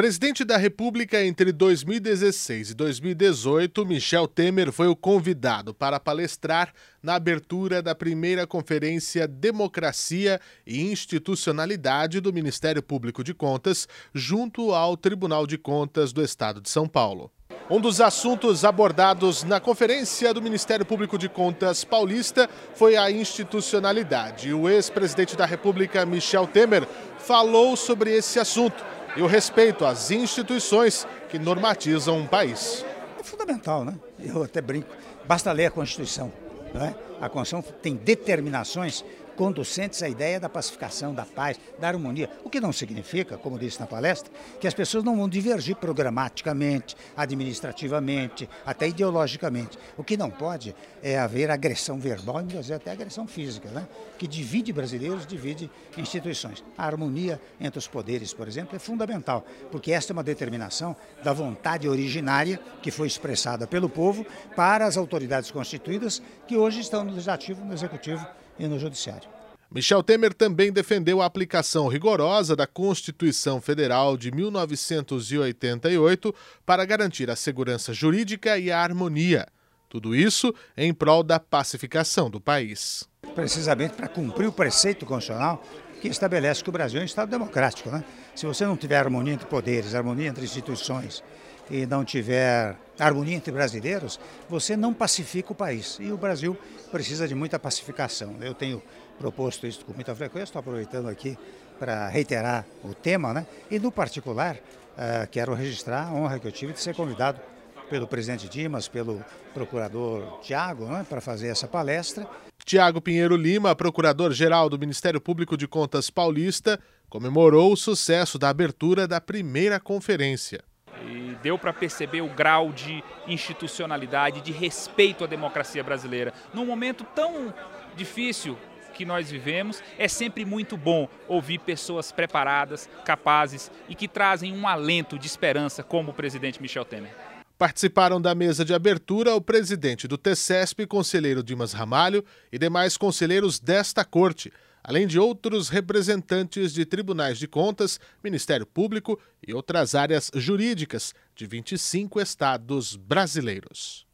Presidente da República entre 2016 e 2018, Michel Temer foi o convidado para palestrar na abertura da primeira conferência Democracia e Institucionalidade do Ministério Público de Contas, junto ao Tribunal de Contas do Estado de São Paulo. Um dos assuntos abordados na conferência do Ministério Público de Contas paulista foi a institucionalidade. O ex-presidente da República, Michel Temer, falou sobre esse assunto e o respeito às instituições que normatizam um país. É fundamental, né? Eu até brinco. Basta ler a Constituição. Né? A Constituição tem determinações conducentes à ideia da pacificação, da paz, da harmonia. O que não significa, como disse na palestra, que as pessoas não vão divergir programaticamente, administrativamente, até ideologicamente. O que não pode é haver agressão verbal e até agressão física, né? que divide brasileiros, divide instituições. A harmonia entre os poderes, por exemplo, é fundamental, porque esta é uma determinação da vontade originária que foi expressada pelo povo para as autoridades constituídas que hoje estão no legislativo, no executivo e no Judiciário. Michel Temer também defendeu a aplicação rigorosa da Constituição Federal de 1988 para garantir a segurança jurídica e a harmonia. Tudo isso em prol da pacificação do país. Precisamente para cumprir o preceito constitucional que estabelece que o Brasil é um Estado democrático. Né? Se você não tiver harmonia entre poderes, harmonia entre instituições e não tiver harmonia entre brasileiros, você não pacifica o país. E o Brasil precisa de muita pacificação. Eu tenho proposto isso com muita frequência, estou aproveitando aqui para reiterar o tema, né? E no particular, uh, quero registrar a honra que eu tive de ser convidado pelo presidente Dimas, pelo procurador Tiago, né, para fazer essa palestra. Tiago Pinheiro Lima, procurador-geral do Ministério Público de Contas Paulista, comemorou o sucesso da abertura da primeira conferência. Deu para perceber o grau de institucionalidade, de respeito à democracia brasileira. Num momento tão difícil que nós vivemos, é sempre muito bom ouvir pessoas preparadas, capazes e que trazem um alento de esperança, como o presidente Michel Temer. Participaram da mesa de abertura o presidente do TCESP, conselheiro Dimas Ramalho, e demais conselheiros desta corte, além de outros representantes de tribunais de contas, Ministério Público e outras áreas jurídicas de 25 estados brasileiros.